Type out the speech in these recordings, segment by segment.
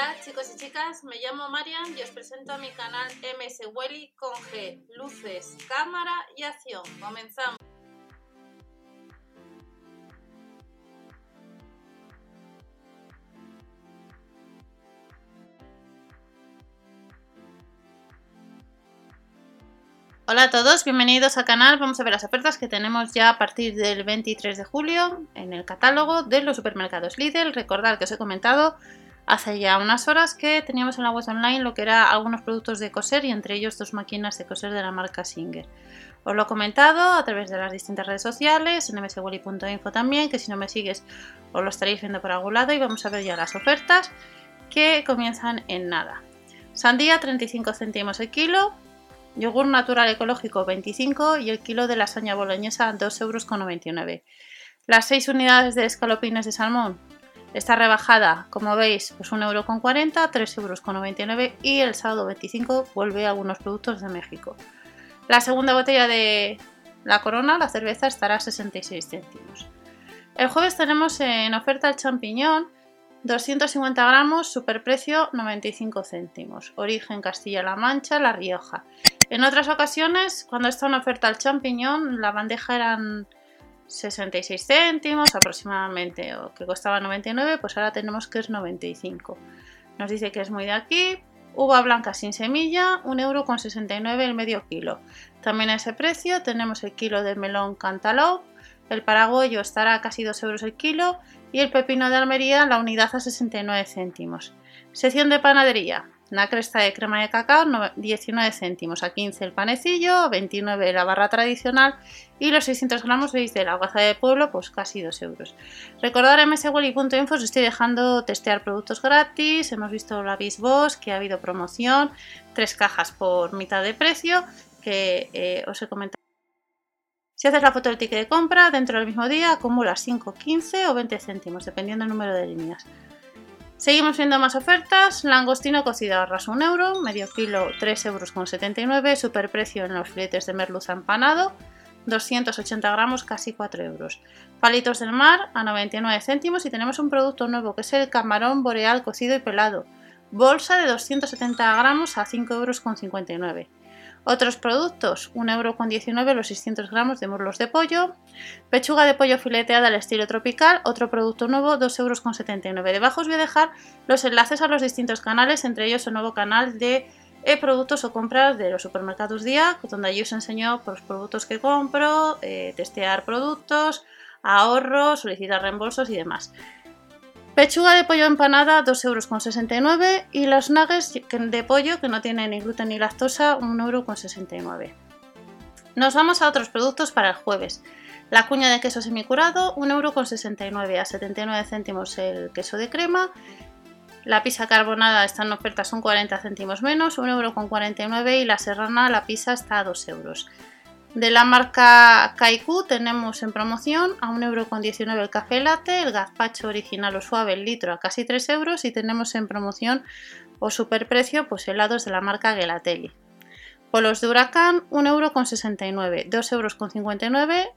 Hola chicos y chicas, me llamo Marian y os presento a mi canal MS Welly con G, luces, cámara y acción. Comenzamos. Hola a todos, bienvenidos al canal. Vamos a ver las ofertas que tenemos ya a partir del 23 de julio en el catálogo de los supermercados Lidl. Recordad que os he comentado hace ya unas horas que teníamos en la web online lo que era algunos productos de coser y entre ellos dos máquinas de coser de la marca Singer. Os lo he comentado a través de las distintas redes sociales, en mswally.info también, que si no me sigues os lo estaréis viendo por algún lado y vamos a ver ya las ofertas que comienzan en nada. Sandía 35 céntimos el kilo, yogur natural ecológico 25 y el kilo de lasaña boloñesa 2,99 euros. Las 6 unidades de escalopines de salmón está rebajada, como veis, pues 1,40 euro, 3,99 euros y el sábado 25 vuelve algunos productos de México. La segunda botella de la corona, la cerveza, estará a 66 céntimos. El jueves tenemos en oferta el champiñón 250 gramos, superprecio 95 céntimos. Origen Castilla-La Mancha, La Rioja. En otras ocasiones, cuando está en oferta el champiñón, la bandeja eran 66 céntimos aproximadamente, o que costaba 99, pues ahora tenemos que es 95. Nos dice que es muy de aquí. Uva blanca sin semilla, 1,69 euro el medio kilo. También a ese precio tenemos el kilo de melón cantaloupe, el paraguayo estará a casi 2 euros el kilo y el pepino de Almería la unidad a 69 céntimos. Sección de panadería. Una cresta de crema de cacao 19 céntimos a 15 el panecillo, 29 la barra tradicional y los 600 gramos veis de la guaza de pueblo pues casi 2 euros. Recordar en mswally.info os estoy dejando testear productos gratis, hemos visto la Bisbos que ha habido promoción, tres cajas por mitad de precio que eh, os he comentado. Si haces la foto del ticket de compra, dentro del mismo día acumulas 5, 15 o 20 céntimos, dependiendo del número de líneas. Seguimos viendo más ofertas. Langostino cocido a ras 1 euro, medio kilo 3,79 euros, superprecio en los filetes de merluza empanado, 280 gramos, casi 4 euros. Palitos del mar a 99 céntimos y tenemos un producto nuevo que es el camarón boreal cocido y pelado. Bolsa de 270 gramos a 5,59 euros. Otros productos, 1,19€ los 600 gramos de muslos de pollo, pechuga de pollo fileteada al estilo tropical, otro producto nuevo, 2,79€. Debajo os voy a dejar los enlaces a los distintos canales, entre ellos el nuevo canal de productos o compras de los supermercados día, donde allí os enseño los productos que compro, eh, testear productos, ahorros, solicitar reembolsos y demás. Pechuga de pollo empanada 2,69 euros y los nuggets de pollo que no tienen ni gluten ni lactosa 1,69 euros. Nos vamos a otros productos para el jueves. La cuña de queso semicurado 1,69 euros a 79 céntimos el queso de crema. La pizza carbonada está en oferta son 40 céntimos menos, 1,49 euros y la serrana la pizza está a 2 euros. De la marca Kaiku tenemos en promoción a 1,19€ el café latte, el gazpacho original o suave el litro a casi 3 euros y tenemos en promoción o superprecio pues helados de la marca Gelatelli. Polos de Huracán 1,69€, 2,59€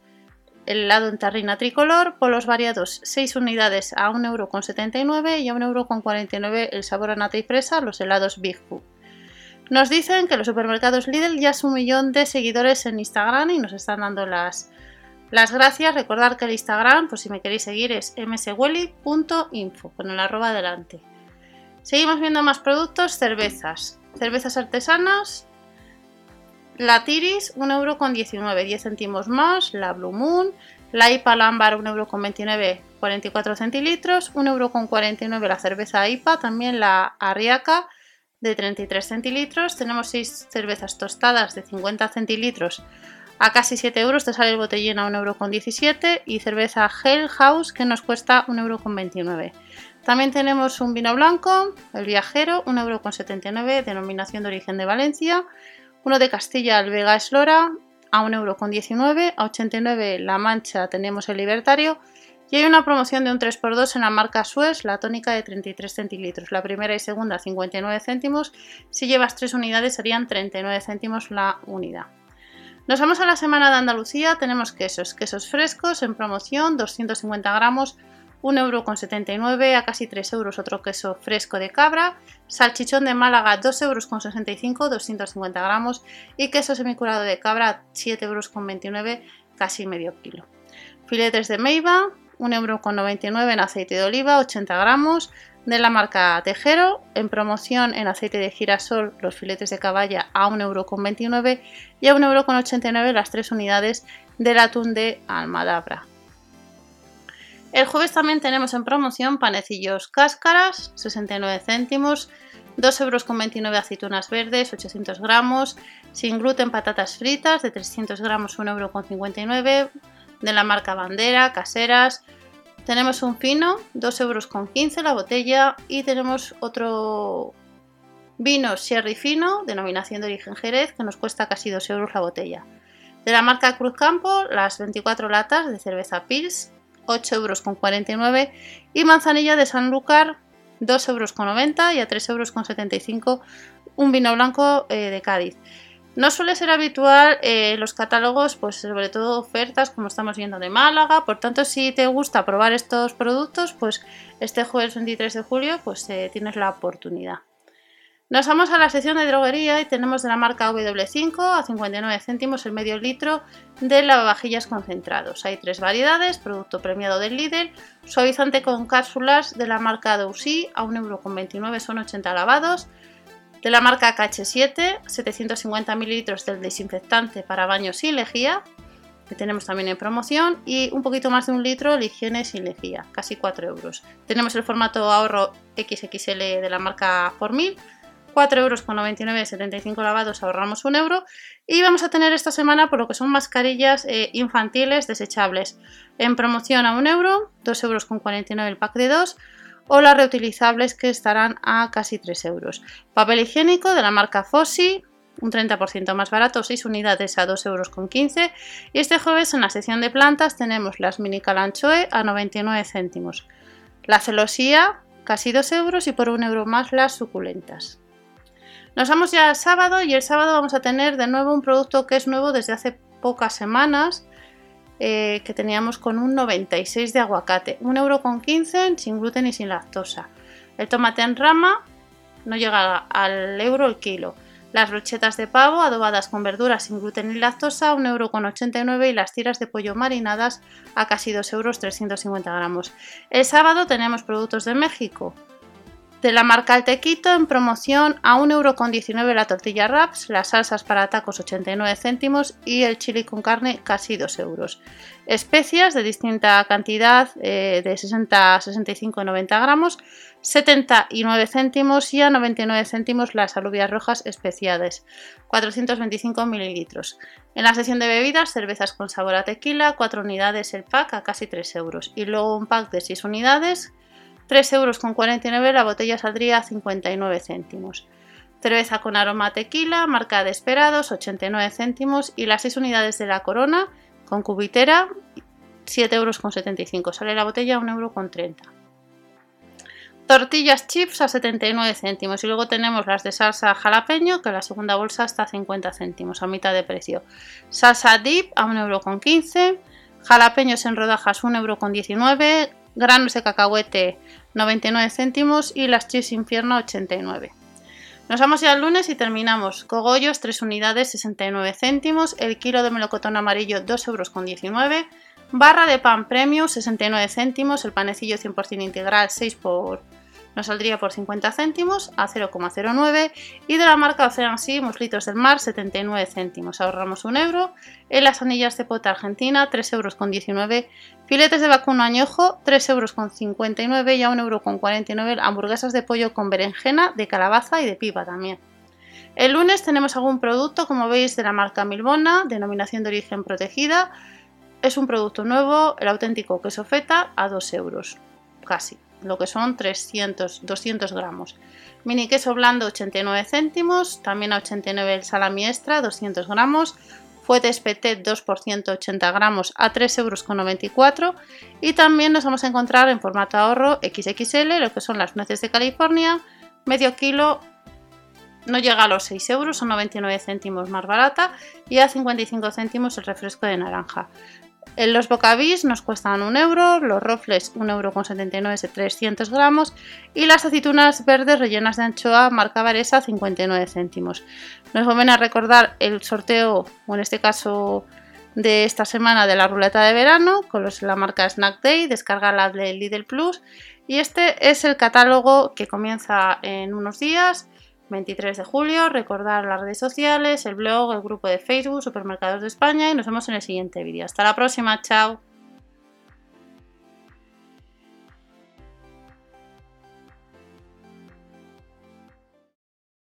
el helado en tarrina tricolor, polos variados 6 unidades a 1,79€ y a 1,49€ el sabor a nata y fresa, los helados Big Food. Nos dicen que los supermercados Lidl ya es un millón de seguidores en Instagram y nos están dando las, las gracias. Recordad que el Instagram, pues si me queréis seguir, es mswelly.info con el arroba adelante. Seguimos viendo más productos, cervezas. Cervezas artesanas, la Tiris 1,19€, 10 céntimos más, la Blue Moon, la IPA Lambar 1,29€, 44 centilitros, 1,49€ la cerveza IPA, también la Arriaca de 33 centilitros. Tenemos 6 cervezas tostadas de 50 centilitros a casi 7 euros. Te sale el botellín a 1,17 euro y cerveza Hell House que nos cuesta 1,29 euro. También tenemos un vino blanco, el viajero, 1,79 euro, denominación de origen de Valencia. Uno de Castilla, el Vega Eslora, a 1,19€. A 89 La Mancha tenemos el Libertario y hay una promoción de un 3x2 en la marca Suez, la tónica de 33 centilitros. La primera y segunda 59 céntimos. Si llevas 3 unidades serían 39 céntimos la unidad. Nos vamos a la semana de Andalucía. Tenemos quesos, quesos frescos en promoción, 250 gramos, 1,79€, a casi 3 euros otro queso fresco de cabra, salchichón de Málaga 2,65€, 250 gramos y queso semicurado de cabra 7,29€, casi medio kilo. Filetes de meiba 1,99€ en aceite de oliva 80 gramos, de la marca Tejero, en promoción en aceite de girasol los filetes de caballa a 1,29€ y a 1,89€ las tres unidades del atún de Almadabra. El jueves también tenemos en promoción panecillos cáscaras, 69 céntimos, 2,29 euros aceitunas verdes, 800 gramos, sin gluten patatas fritas de 300 gramos, 1,59 euros, de la marca Bandera, caseras, tenemos un fino, 2,15 euros la botella y tenemos otro vino Sherry fino, denominación de origen Jerez, que nos cuesta casi 2 euros la botella. De la marca Cruz Campo, las 24 latas de cerveza Pils, 8,49 euros y manzanilla de Sanlúcar, 2,90 euros y a 3,75 euros un vino blanco eh, de Cádiz. No suele ser habitual eh, los catálogos, pues sobre todo ofertas como estamos viendo de Málaga, por tanto si te gusta probar estos productos, pues este jueves 23 de julio pues eh, tienes la oportunidad. Nos vamos a la sección de droguería y tenemos de la marca W5 a 59 céntimos el medio litro de lavavajillas concentrados. Hay tres variedades, producto premiado del Lidl, suavizante con cápsulas de la marca Doucy a 1,29€ son 80 lavados, de la marca KH7, 750 mililitros del desinfectante para baños sin lejía, que tenemos también en promoción, y un poquito más de un litro de sin lejía, casi 4 euros. Tenemos el formato ahorro XXL de la marca Formil, 4 euros con 99, 75 lavados, ahorramos un euro. Y vamos a tener esta semana por lo que son mascarillas eh, infantiles desechables en promoción a un euro, 2 euros con 49 el pack de 2 o las reutilizables que estarán a casi 3 euros. Papel higiénico de la marca Fossi, un 30% más barato, 6 unidades a 2,15 euros. Y este jueves en la sección de plantas tenemos las mini calanchoe a 99 céntimos. La celosía, casi 2 euros y por 1 euro más las suculentas. Nos vamos ya al sábado y el sábado vamos a tener de nuevo un producto que es nuevo desde hace pocas semanas eh, que teníamos con un 96 de aguacate, 1,15€ sin gluten y sin lactosa. El tomate en rama no llega al euro el kilo. Las brochetas de pavo adobadas con verduras sin gluten y lactosa, 1,89€ y las tiras de pollo marinadas a casi 2 euros 350 gramos. El sábado tenemos productos de México, de la marca Altequito en promoción a 1,19€ la tortilla wraps, las salsas para tacos 89 céntimos y el chili con carne casi 2 euros. Especias de distinta cantidad eh, de 60 a 65 90 gramos, 79 céntimos y a 99 céntimos las alubias rojas especiales, 425 mililitros. En la sección de bebidas, cervezas con sabor a tequila, 4 unidades el pack a casi 3 euros y luego un pack de 6 unidades 3,49 euros la botella saldría a 59 céntimos. Cerveza con aroma tequila, marca de esperados, 89 céntimos y las 6 unidades de la corona con cubitera, 7,75 euros. Sale la botella a 1,30 euros. Tortillas chips a 79 céntimos y luego tenemos las de salsa jalapeño que la segunda bolsa está a 50 céntimos a mitad de precio. Salsa dip a 1,15 euros. Jalapeños en rodajas 1,19 euros granos de cacahuete 99 céntimos y las chips infierno 89. Nos vamos ya al lunes y terminamos. Cogollos 3 unidades 69 céntimos, el kilo de melocotón amarillo 2,19 euros, barra de pan premium 69 céntimos, el panecillo 100% integral 6 por nos saldría por 50 céntimos a 0,09 y de la marca Ocean Sea muslitos del mar 79 céntimos, ahorramos un euro, en las anillas de pota argentina 3,19 euros, filetes de vacuno añojo 3,59 euros y a 1,49 euro hamburguesas de pollo con berenjena, de calabaza y de pipa también. El lunes tenemos algún producto, como veis, de la marca Milbona, denominación de origen protegida. Es un producto nuevo, el auténtico queso feta, a 2 euros, casi lo que son 300, 200 gramos. Mini queso blando 89 céntimos, también a 89 el salami extra 200 gramos, fuetes Petit 2% 80 gramos a 3,94 euros y también nos vamos a encontrar en formato ahorro XXL lo que son las nueces de California, medio kilo no llega a los 6 euros, son 99 céntimos más barata y a 55 céntimos el refresco de naranja. Los bocabis nos cuestan un euro, los rofles 1,79 euro de 300 gramos y las aceitunas verdes rellenas de anchoa marca Varesa 59 céntimos. Nos vuelven a recordar el sorteo, o en este caso de esta semana de la ruleta de verano con los, la marca Snack Day, descarga la de Lidl Plus y este es el catálogo que comienza en unos días 23 de julio. Recordar las redes sociales, el blog, el grupo de Facebook, Supermercados de España y nos vemos en el siguiente vídeo. Hasta la próxima, chao.